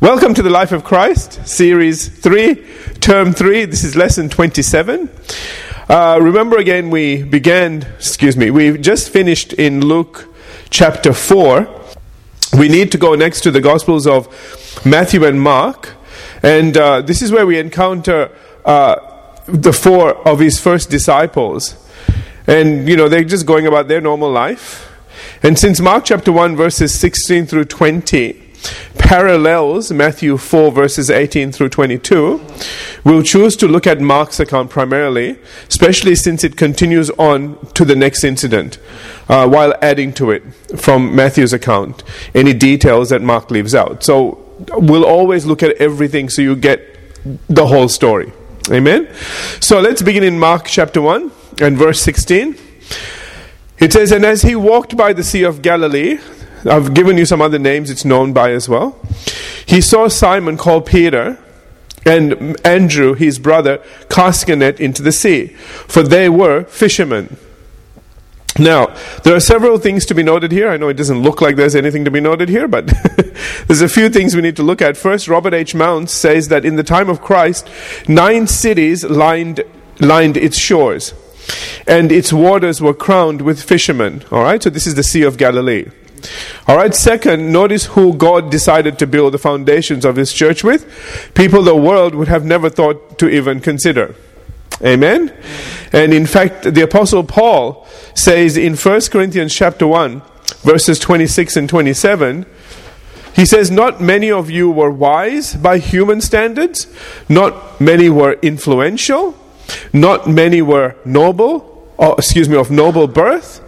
Welcome to the Life of Christ, Series 3, Term 3. This is Lesson 27. Uh, remember again, we began, excuse me, we just finished in Luke chapter 4. We need to go next to the Gospels of Matthew and Mark. And uh, this is where we encounter uh, the four of his first disciples. And, you know, they're just going about their normal life. And since Mark chapter 1, verses 16 through 20, parallels Matthew 4, verses 18 through 22, we'll choose to look at Mark's account primarily, especially since it continues on to the next incident, uh, while adding to it from Matthew's account any details that Mark leaves out. So we'll always look at everything so you get the whole story. Amen? So let's begin in Mark chapter 1 and verse 16. It says, And as he walked by the Sea of Galilee, I've given you some other names it's known by as well. He saw Simon called Peter and Andrew, his brother, casting a net into the sea, for they were fishermen. Now, there are several things to be noted here. I know it doesn't look like there's anything to be noted here, but there's a few things we need to look at. First, Robert H. Mounce says that in the time of Christ, nine cities lined, lined its shores, and its waters were crowned with fishermen. All right, so this is the Sea of Galilee. All right, second, notice who God decided to build the foundations of his church with. People the world would have never thought to even consider. Amen? And in fact, the apostle Paul says in 1 Corinthians chapter 1, verses 26 and 27, he says, Not many of you were wise by human standards, not many were influential, not many were noble, or, excuse me, of noble birth.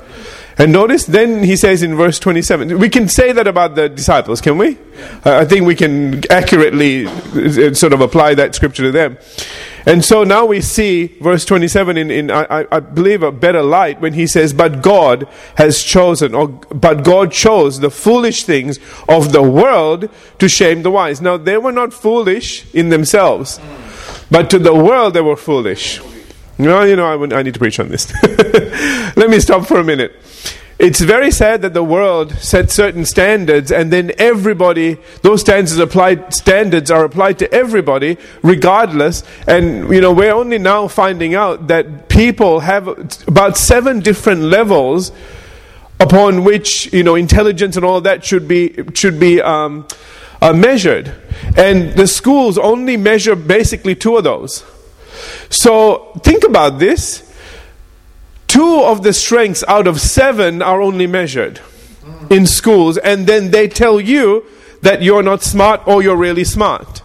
And notice, then he says in verse 27, we can say that about the disciples, can we? Uh, I think we can accurately uh, sort of apply that scripture to them. And so now we see verse 27 in, in I, I, believe, a better light when he says, But God has chosen, or but God chose the foolish things of the world to shame the wise. Now, they were not foolish in themselves, but to the world they were foolish. No, you know, I, I need to preach on this. Let me stop for a minute. It's very sad that the world sets certain standards and then everybody, those standards applied, standards are applied to everybody regardless. And, you know, we're only now finding out that people have about seven different levels upon which, you know, intelligence and all that should be, should be, um, uh, measured. And the schools only measure basically two of those. So think about this. Two of the strengths out of seven are only measured in schools, and then they tell you that you're not smart or you're really smart.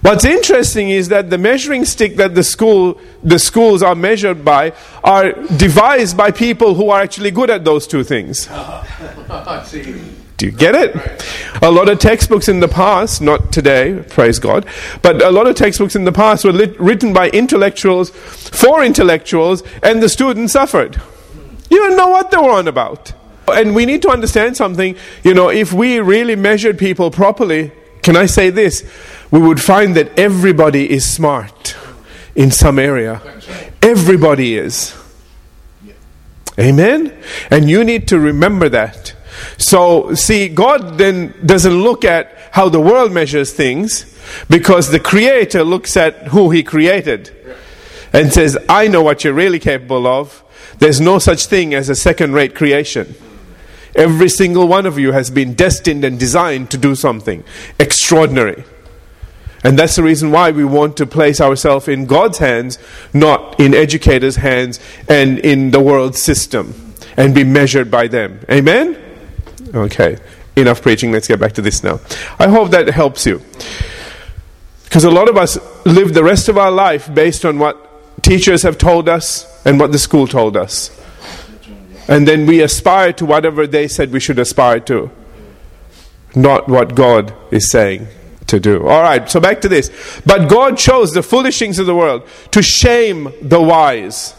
What's interesting is that the measuring stick that the school the schools are measured by are devised by people who are actually good at those two things. Do you get it? A lot of textbooks in the past, not today, praise God, but a lot of textbooks in the past were lit, written by intellectuals for intellectuals, and the students suffered. You don't know what they were on about. And we need to understand something. You know, if we really measured people properly, can I say this? We would find that everybody is smart in some area. Everybody is. Amen? And you need to remember that. So, see, God then doesn't look at how the world measures things because the Creator looks at who He created and says, I know what you're really capable of. There's no such thing as a second rate creation. Every single one of you has been destined and designed to do something extraordinary. And that's the reason why we want to place ourselves in God's hands, not in educators' hands and in the world system, and be measured by them. Amen? Okay, enough preaching. Let's get back to this now. I hope that helps you. Because a lot of us live the rest of our life based on what teachers have told us and what the school told us. And then we aspire to whatever they said we should aspire to, not what God is saying to do. All right, so back to this. But God chose the foolish things of the world to shame the wise.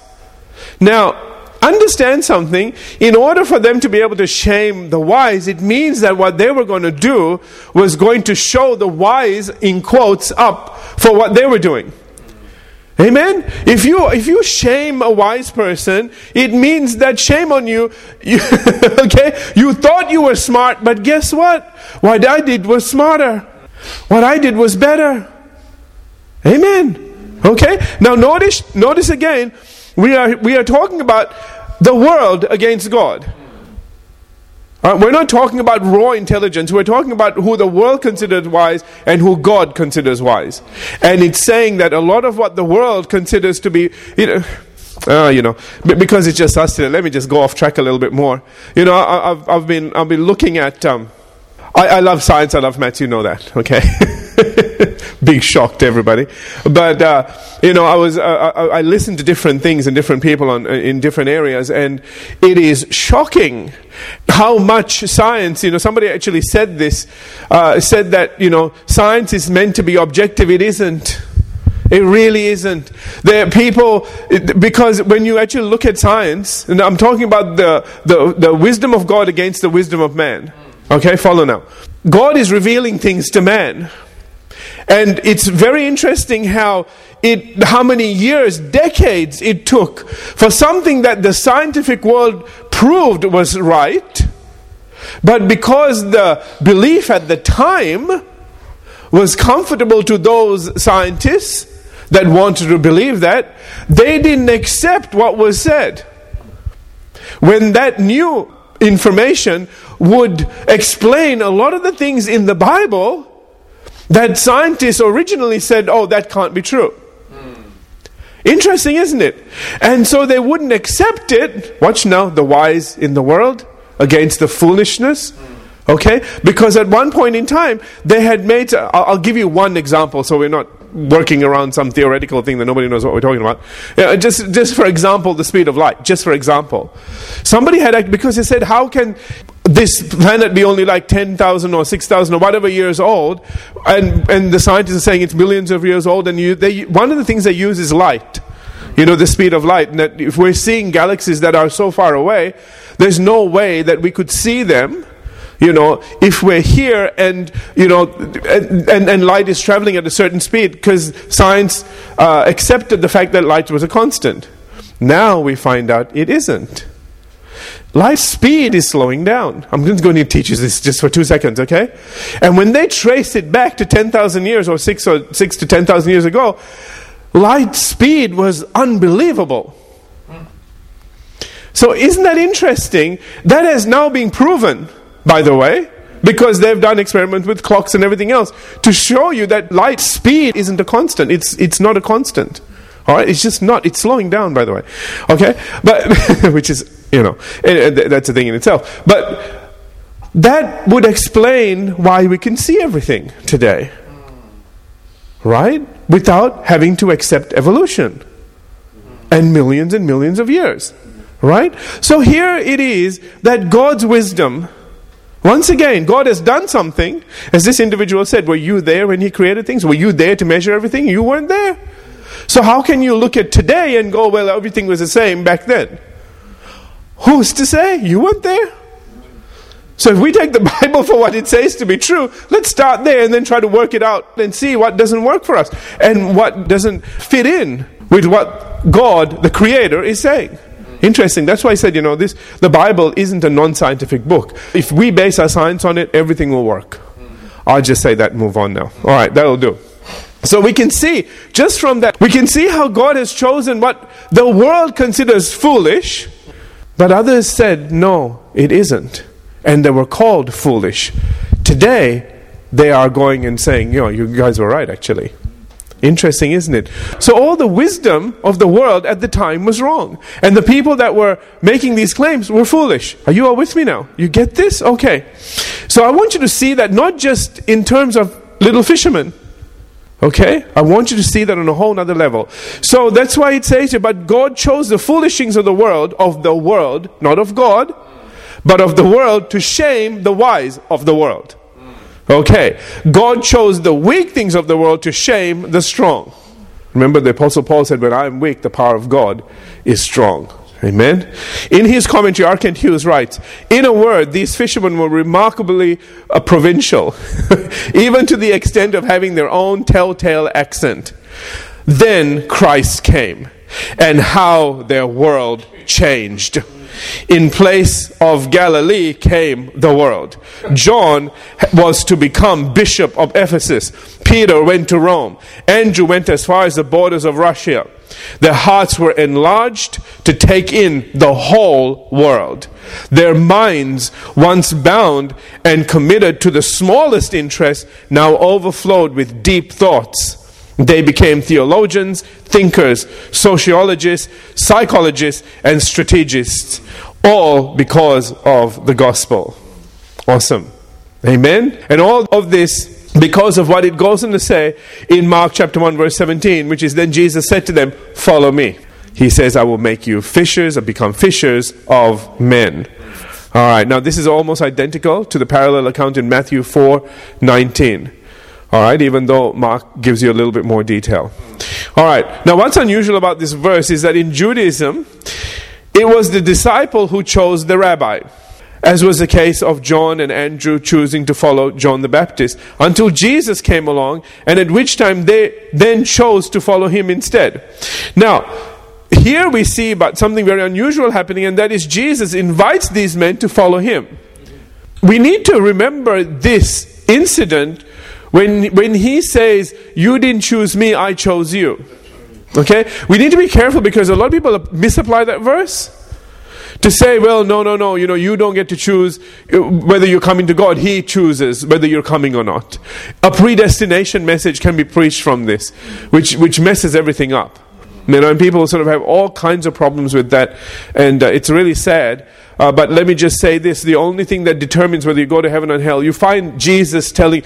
Now, understand something. In order for them to be able to shame the wise, it means that what they were going to do was going to show the wise, in quotes, up for what they were doing. Amen. If you if you shame a wise person, it means that shame on you. you okay, you thought you were smart, but guess what? What I did was smarter. What I did was better. Amen. Okay? Now notice notice again, we are we are talking about the world against God. Uh, we're not talking about raw intelligence. We're talking about who the world considers wise and who God considers wise. And it's saying that a lot of what the world considers to be, you know, uh, you know, because it's just us today. Let me just go off track a little bit more. You know, I, have I've been I've been looking at. Um, I, I love science. I love maths. You know that, okay? Big shock to everybody. But uh, you know, I was uh, I, I, listened to different things and different people on, in different areas, and it is shocking how much science. You know, somebody actually said this. Uh, said that you know, science is meant to be objective. It isn't. It really isn't. There are people, because when you actually look at science, and I'm talking about the, the, the wisdom of God against the wisdom of man. Okay, follow now. God is revealing things to man. And it's very interesting how it, how many years, decades it took for something that the scientific world proved was right, but because the belief at the time was comfortable to those scientists that wanted to believe that, they didn't accept what was said. When that new information would explain a lot of the things in the Bible that scientists originally said, oh, that can't be true. Hmm. Interesting, isn't it? And so they wouldn't accept it. Watch now, the wise in the world against the foolishness. Hmm. Okay? Because at one point in time, they had made. I'll, give you one example so we're not working around some theoretical thing that nobody knows what we're talking about. Yeah, just, just for example, the speed of light. Just for example. Somebody had, because they said, how can this planet be only like 10,000 or 6,000 or whatever years old? And, and the scientists are saying it's millions of years old. And you, they, one of the things they use is light. You know, the speed of light. And that if we're seeing galaxies that are so far away, there's no way that we could see them you know, if we're here and, you know, and, and, and light is traveling at a certain speed because science uh, accepted the fact that light was a constant. Now we find out it isn't. Light speed is slowing down. I'm just going to teach you this just for two seconds, okay? And when they trace it back to 10,000 years or 6 or 6 to 10,000 years ago, light speed was unbelievable. So isn't that interesting? That has now been proven by the way, because they've done experiments with clocks and everything else to show you that light speed isn't a constant. It's, it's not a constant. All right, it's just not. It's slowing down, by the way. Okay, but which is you know that's a thing in itself. But that would explain why we can see everything today, right? Without having to accept evolution and millions and millions of years, right? So here it is that God's wisdom once again, God has done something. As this individual said, were you there when He created things? Were you there to measure everything? You weren't there. So, how can you look at today and go, well, everything was the same back then? Who's to say? You weren't there. So, if we take the Bible for what it says to be true, let's start there and then try to work it out and see what doesn't work for us and what doesn't fit in with what God, the Creator, is saying. Interesting. That's why I said, you know, this the Bible isn't a non-scientific book. If we base our science on it, everything will work. I'll just say that move on now. All right, that'll do. So we can see, just from that, we can see how God has chosen what the world considers foolish, but others said, no, it isn't. And they were called foolish. Today, they are going and saying, you know, you guys were right, actually. Interesting, isn't it? So all the wisdom of the world at the time was wrong. And the people that were making these claims were foolish. Are you all with me now? You get this? Okay. So I want you to see that not just in terms of little fishermen. Okay? I want you to see that on a whole other level. So that's why it says here, but God chose the foolish things of the world, of the world, not of God, but of the world to shame the wise of the world. Okay. God chose the weak things of the world to shame the strong. Remember, the Apostle Paul said, When I am weak, the power of God is strong. Amen. In his commentary, R. Kent Hughes writes In a word, these fishermen were remarkably uh, provincial, even to the extent of having their own telltale accent. Then Christ came, and how their world changed. In place of Galilee came the world. John was to become bishop of Ephesus. Peter went to Rome. Andrew went as far as the borders of Russia. Their hearts were enlarged to take in the whole world. Their minds, once bound and committed to the smallest interest, now overflowed with deep thoughts. They became theologians, thinkers, sociologists, psychologists, and strategists, all because of the gospel. Awesome. Amen. And all of this because of what it goes on to say in Mark chapter 1, verse 17, which is then Jesus said to them, Follow me. He says, I will make you fishers or become fishers of men. All right, now this is almost identical to the parallel account in Matthew 4 19. All right, even though Mark gives you a little bit more detail. All right, now what's unusual about this verse is that in Judaism, it was the disciple who chose the rabbi as was the case of John and Andrew choosing to follow John the Baptist, until Jesus came along, and at which time they then chose to follow him instead. Now, here we see about something very unusual happening, and that is Jesus invites these men to follow him. We need to remember this incident when, when he says, You didn't choose me, I chose you. Okay? We need to be careful because a lot of people misapply that verse to say, well, no, no, no, you know, you don't get to choose uh, whether you're coming to God. He chooses whether you're coming or not. A predestination message can be preached from this, which, which messes everything up. You know, and people sort of have all kinds of problems with that, and uh, it's really sad. Uh, but let me just say this the only thing that determines whether you go to heaven or hell, you find Jesus telling.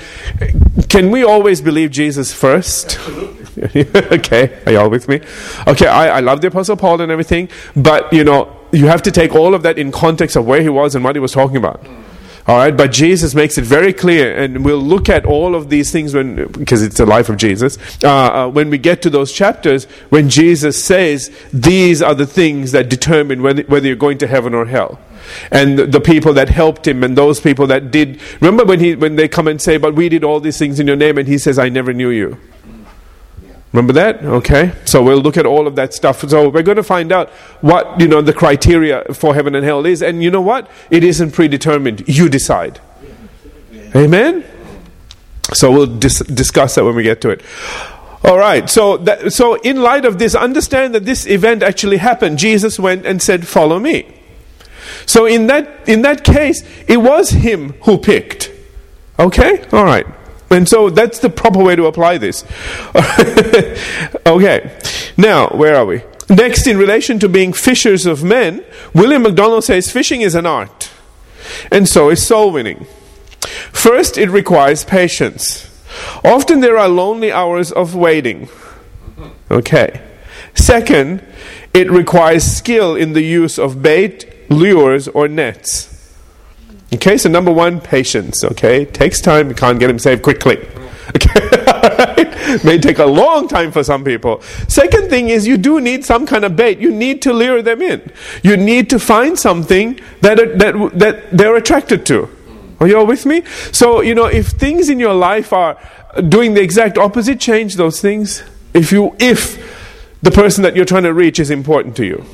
Can we always believe Jesus first? okay, are y'all with me? Okay, I, I love the Apostle Paul and everything, but you know, you have to take all of that in context of where he was and what he was talking about. All right, but Jesus makes it very clear, and we'll look at all of these things when, because it's the life of Jesus. Uh, uh, when we get to those chapters, when Jesus says these are the things that determine whether, whether you're going to heaven or hell, and the, people that helped him, and those people that did. Remember when he when they come and say, "But we did all these things in your name," and he says, "I never knew you." Remember that? Okay. So we'll look at all of that stuff. So we're going to find out what, you know, the criteria for heaven and hell is. And you know what? It isn't predetermined. You decide. Amen? So we'll dis- discuss that when we get to it. All right. So that, so in light of this, understand that this event actually happened. Jesus went and said, "Follow me." So in that in that case, it was him who picked. Okay? All right. And so that's the proper way to apply this. okay, now, where are we? Next, in relation to being fishers of men, William MacDonald says fishing is an art, and so is soul winning. First, it requires patience. Often there are lonely hours of waiting. Okay. Second, it requires skill in the use of bait, lures, or nets. Okay, so number one, patience. Okay, takes time. You can't get him saved quickly. Okay, may take a long time for some people. Second thing is you do need some kind of bait. You need to lure them in. You need to find something that that that they're attracted to. Are you all with me? So you know, if things in your life are doing the exact opposite, change those things. If you if the person that you're trying to reach is important to you.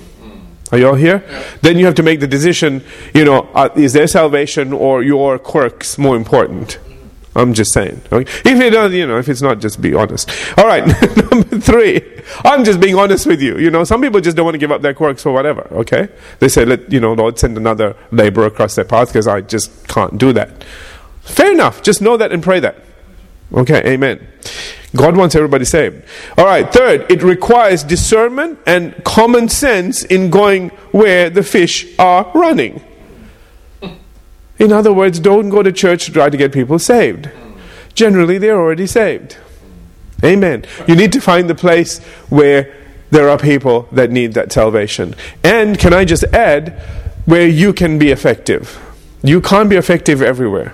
Are you all here? Yeah. Then you have to make the decision, you know, uh, is their salvation or your quirks more important? I'm just saying. Okay? If it does, you know, if it's not, just be honest. All right, number three. I'm just being honest with you. You know, some people just don't want to give up their quirks for whatever. Okay, they say, let you know, Lord, send another laborer across their path because I just can't do that. Fair enough. Just know that and pray that. Okay, Amen. God wants everybody saved. All right, third, it requires discernment and common sense in going where the fish are running. In other words, don't go to church to try to get people saved. Generally, they're already saved. Amen. You need to find the place where there are people that need that salvation. And can I just add, where you can be effective? You can't be effective everywhere.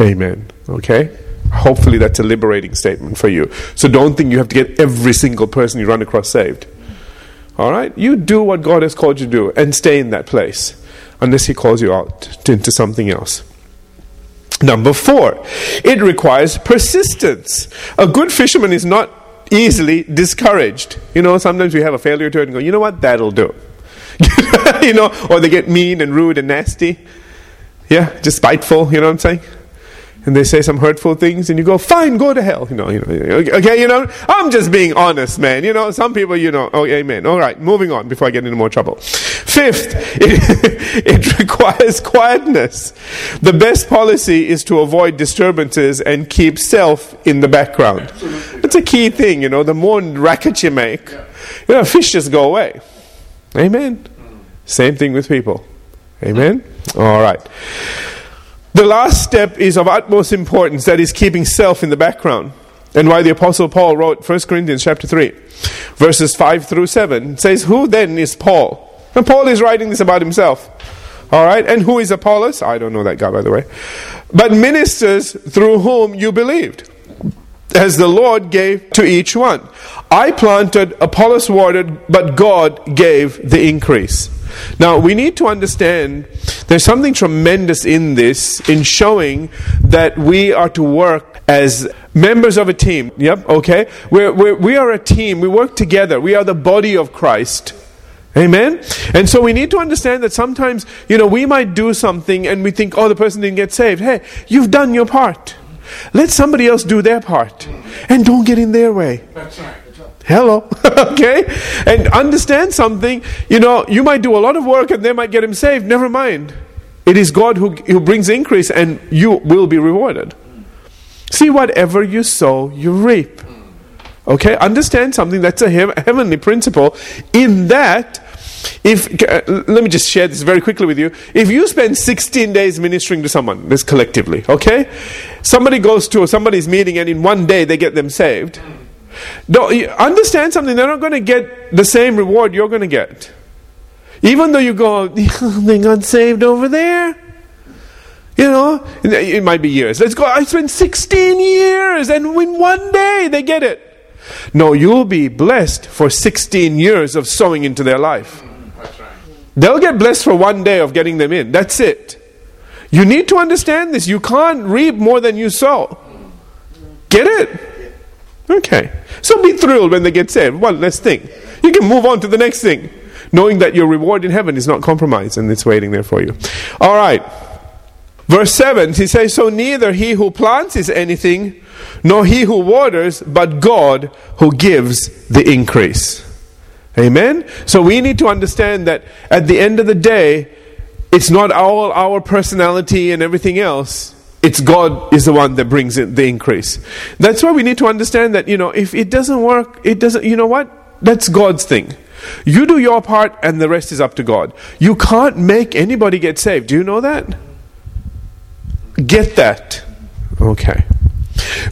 Amen. Okay? Hopefully, that's a liberating statement for you. So don't think you have to get every single person you run across saved. All right? You do what God has called you to do and stay in that place unless He calls you out to, into something else. Number four, it requires persistence. A good fisherman is not easily discouraged. You know, sometimes we have a failure to it and go, you know what, that'll do. you know, or they get mean and rude and nasty. Yeah, just spiteful, you know what I'm saying? And they say some hurtful things, and you go, "Fine, go to hell." You know, you know. Okay, you know. I'm just being honest, man. You know, some people, you know. Oh, amen. All right, moving on before I get into more trouble. Fifth, it, it requires quietness. The best policy is to avoid disturbances and keep self in the background. It's a key thing. You know, the more racket you make, you know, fish just go away. Amen. Same thing with people. Amen. All right. The last step is of utmost importance, that is keeping self in the background. And why the Apostle Paul wrote 1 Corinthians chapter 3, verses 5 through 7, says, Who then is Paul? And Paul is writing this about himself. All right, and who is Apollos? I don't know that guy, by the way. But ministers through whom you believed, as the Lord gave to each one. I planted, Apollos watered, but God gave the increase. Now, we need to understand there's something tremendous in this, in showing that we are to work as members of a team. Yep, okay? We're, we're, we are a team. We work together. We are the body of Christ. Amen? And so we need to understand that sometimes, you know, we might do something and we think, oh, the person didn't get saved. Hey, you've done your part. Let somebody else do their part. And don't get in their way. That's right. Hello. okay? And understand something. You know, you might do a lot of work and they might get him saved. Never mind. It is God who, who brings increase and you will be rewarded. See, whatever you sow, you reap. Okay? Understand something that's a heavenly principle. In that, if uh, let me just share this very quickly with you. If you spend 16 days ministering to someone, this collectively, okay? Somebody goes to somebody's meeting and in one day they get them saved no, understand something. They're not going to get the same reward you're going to get. Even though you go, oh, they got saved over there. You know, it might be years. Let's go. I spent 16 years, and in one day they get it. No, you'll be blessed for 16 years of sowing into their life. Mm, They'll get blessed for one day of getting them in. That's it. You need to understand this. You can't reap more than you sow. Get it? Okay. So be thrilled when they get saved. One less thing. You can move on to the next thing, knowing that your reward in heaven is not compromised and it's waiting there for you. All right. Verse 7, he says, So neither he who plants is anything, nor he who waters, but God who gives the increase. Amen? So we need to understand that at the end of the day, it's not all our personality and everything else it's God is the one that brings in the increase. That's why we need to understand that, you know, if it doesn't work, it doesn't, you know what? That's God's thing. You do your part and the rest is up to God. You can't make anybody get saved. Do you know that? Get that. Okay.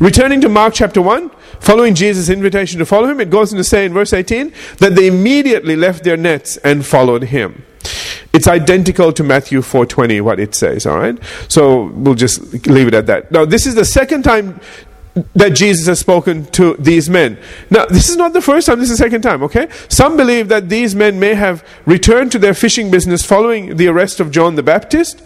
Returning to Mark chapter 1, following Jesus' invitation to follow him, it goes on to say in verse 18 that they immediately left their nets and followed him. It's identical to Matthew 4:20 what it says, all right? So we'll just leave it at that. Now, this is the second time that Jesus has spoken to these men. Now, this is not the first time, this is the second time, okay? Some believe that these men may have returned to their fishing business following the arrest of John the Baptist,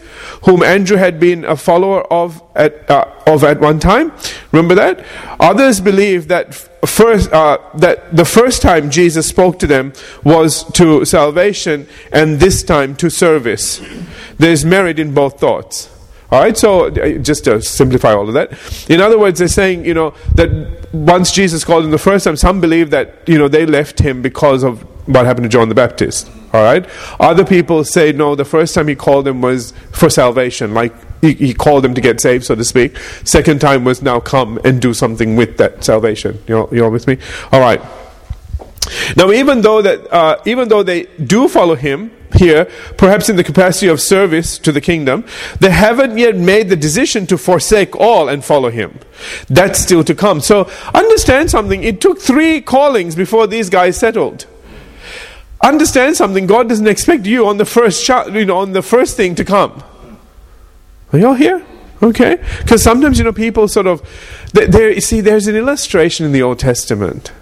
whom Andrew had been a follower of at, uh, of at one time. Remember that? Others believe that first uh, that the first time Jesus spoke to them was to salvation and this time to service. There's merit in both thoughts. All right, so uh, just to simplify all of that, in other words, they're saying, you know, that once Jesus called him the first time, some believe that, you know, they left him because of what happened to John the Baptist. All right, other people say, no, the first time he called them was for salvation, like he, he called them to get saved, so to speak. Second time was now come and do something with that salvation. You're, you all with me? All right. Now, even though that, uh, even though they do follow him here, perhaps in the capacity of service to the kingdom, they haven't yet made the decision to forsake all and follow him. That's still to come. So, understand something. It took three callings before these guys settled. Understand something. God doesn't expect you on the first, you know, on the first thing to come. Are y'all here? Okay, because sometimes you know people sort of there. See, there's an illustration in the Old Testament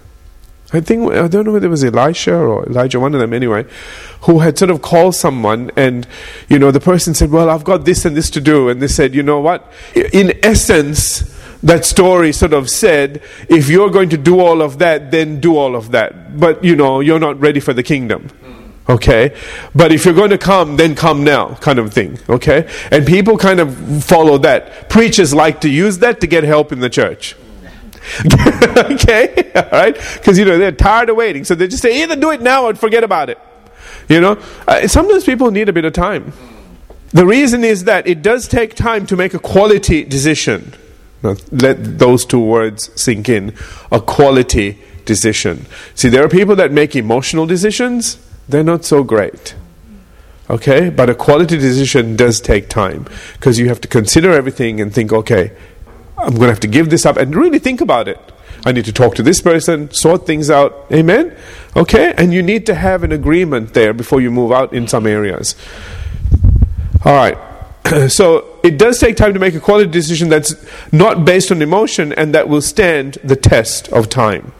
I think I don't know whether it was Elisha or Elijah, one of them anyway, who had sort of called someone, and you know the person said, "Well, I've got this and this to do," and they said, "You know what? In essence." That story sort of said, if you're going to do all of that, then do all of that. But you know, you're not ready for the kingdom. Okay? But if you're going to come, then come now, kind of thing. Okay? And people kind of follow that. Preachers like to use that to get help in the church. okay? All right? Because, you know, they're tired of waiting. So they just say, either do it now or forget about it. You know? Uh, sometimes people need a bit of time. The reason is that it does take time to make a quality decision. Now, let those two words sink in. A quality decision. See, there are people that make emotional decisions, they're not so great. Okay? But a quality decision does take time because you have to consider everything and think, okay, I'm going to have to give this up and really think about it. I need to talk to this person, sort things out. Amen? Okay? And you need to have an agreement there before you move out in some areas. All right. so it does take time to make a quality decision that's not based on emotion and that will stand the test of time.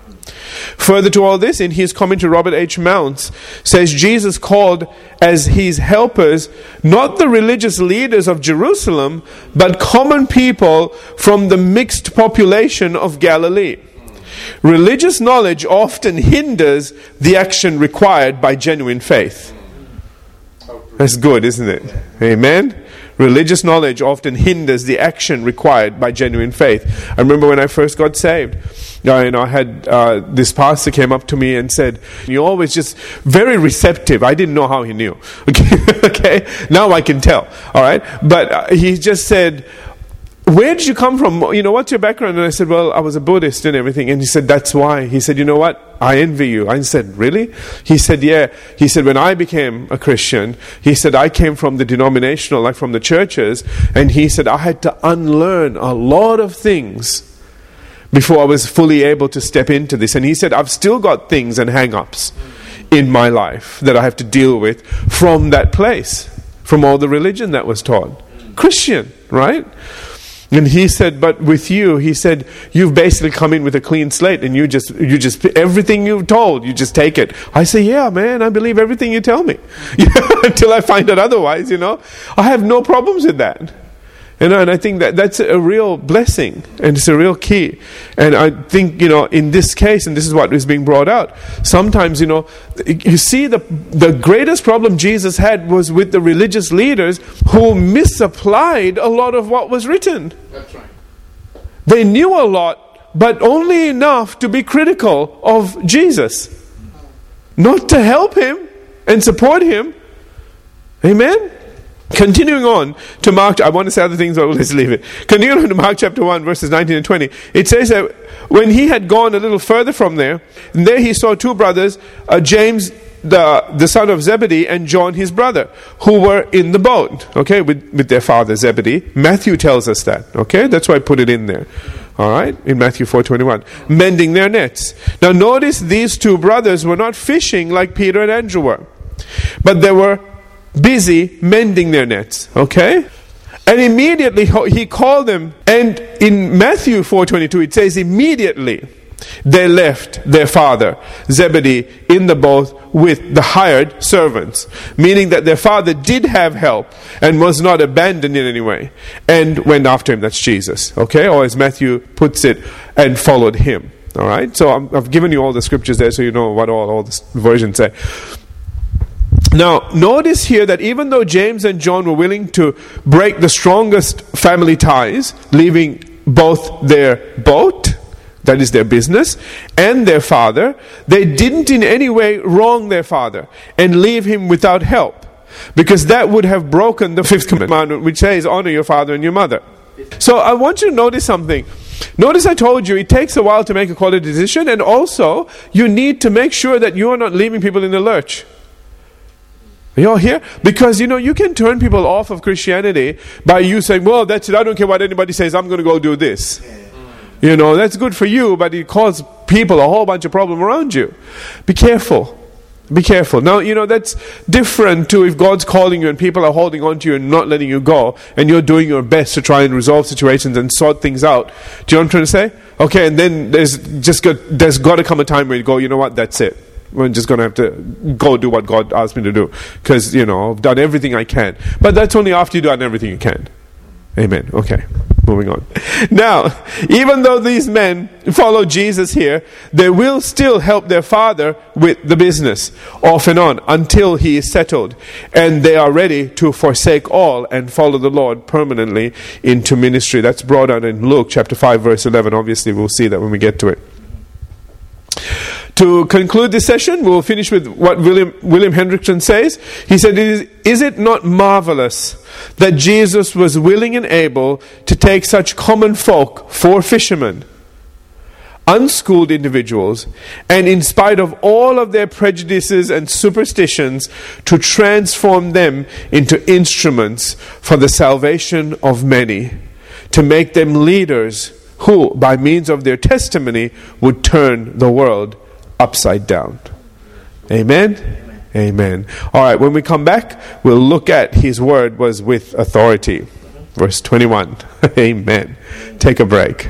Further to all this, in his commentary, Robert H. Mounce says Jesus called as his helpers not the religious leaders of Jerusalem, but common people from the mixed population of Galilee. Religious knowledge often hinders the action required by genuine faith. That's good, isn't it? Amen. Religious knowledge often hinders the action required by genuine faith. I remember when I first got saved, uh, you know, I had uh, this pastor came up to me and said, "You're always just very receptive." I didn't know how he knew. Okay, okay? now I can tell. All right, but uh, he just said, where did you come from? You know, what's your background? And I said, well, I was a Buddhist and everything. And he said, that's why. He said, you know what? I envy you. I said, really? He said, yeah. He said, when I became a Christian, he said, I came from the denominational, like from the churches. And he said, I had to unlearn a lot of things before I was fully able to step into this. And he said, I've still got things and hang ups in my life that I have to deal with from that place, from all the religion that was taught. Christian, right? And he said, but with you, he said, you've basically come in with a clean slate and you just, you just, everything you've told, you just take it. I say, yeah, man, I believe everything you tell me. Until I find out otherwise, you know. I have no problems with that. You know, and I think that that's a real blessing and it's a real key. And I think, you know, in this case, and this is what is being brought out, sometimes, you know, you see the, the greatest problem Jesus had was with the religious leaders who misapplied a lot of what was written. That's right. They knew a lot, but only enough to be critical of Jesus, not to help him and support him. Amen? Continuing on to Mark, I want to say other things, but let's leave it. Continuing on to Mark chapter 1, verses 19 and 20, it says that when he had gone a little further from there, and there he saw two brothers, uh, James, the, the son of Zebedee, and John, his brother, who were in the boat, okay, with, with their father Zebedee. Matthew tells us that, okay? That's why I put it in there. All right, in Matthew 4:21, mending their nets. Now notice these two brothers were not fishing like Peter and Andrew were, but they were busy mending their nets. Okay? And immediately he called them, and in Matthew 4:22 it says immediately they left their father Zebedee in the boat with the hired servants, meaning that their father did have help and was not abandoned in any way, and went after him. That's Jesus, okay? Or as Matthew puts it, and followed him. All right. So i have given you all the scriptures there, so you know what all all the versions say. Now, notice here that even though James and John were willing to break the strongest family ties, leaving both their boat, that is their business, and their father, they didn't in any way wrong their father and leave him without help. Because that would have broken the fifth commandment, which says, Honor your father and your mother. So I want you to notice something. Notice I told you it takes a while to make a quality decision, and also you need to make sure that you are not leaving people in the lurch. You all here? Because, you know, you can turn people off of Christianity by you saying, well, that's it, I don't care what anybody says, I'm going to go do this. You know, that's good for you, but it causes people a whole bunch of problem around you. Be careful. Be careful. Now, you know, that's different to if God's calling you and people are holding on to you and not letting you go, and you're doing your best to try and resolve situations and sort things out. Do you know what I'm trying to say? Okay, and then there's just got, there's got to come a time where you go, you know what, that's it. I'm just going to have to go do what God asked me to do because, you know, I've done everything I can. But that's only after you've done everything you can. Amen. Okay, moving on. Now, even though these men follow Jesus here, they will still help their father with the business off and on until he is settled and they are ready to forsake all and follow the Lord permanently into ministry. That's brought out in Luke chapter 5, verse 11. Obviously, we'll see that when we get to it. To conclude this session, we'll finish with what William, William Hendriksen says. He said, is, is it not marvelous that Jesus was willing and able to take such common folk, four fishermen, unschooled individuals, and in spite of all of their prejudices and superstitions, to transform them into instruments for the salvation of many, to make them leaders who, by means of their testimony, would turn the world upside down. Amen? Amen? All right, when we come back, we'll look at his word was with authority. Verse 21. Amen. Take a break.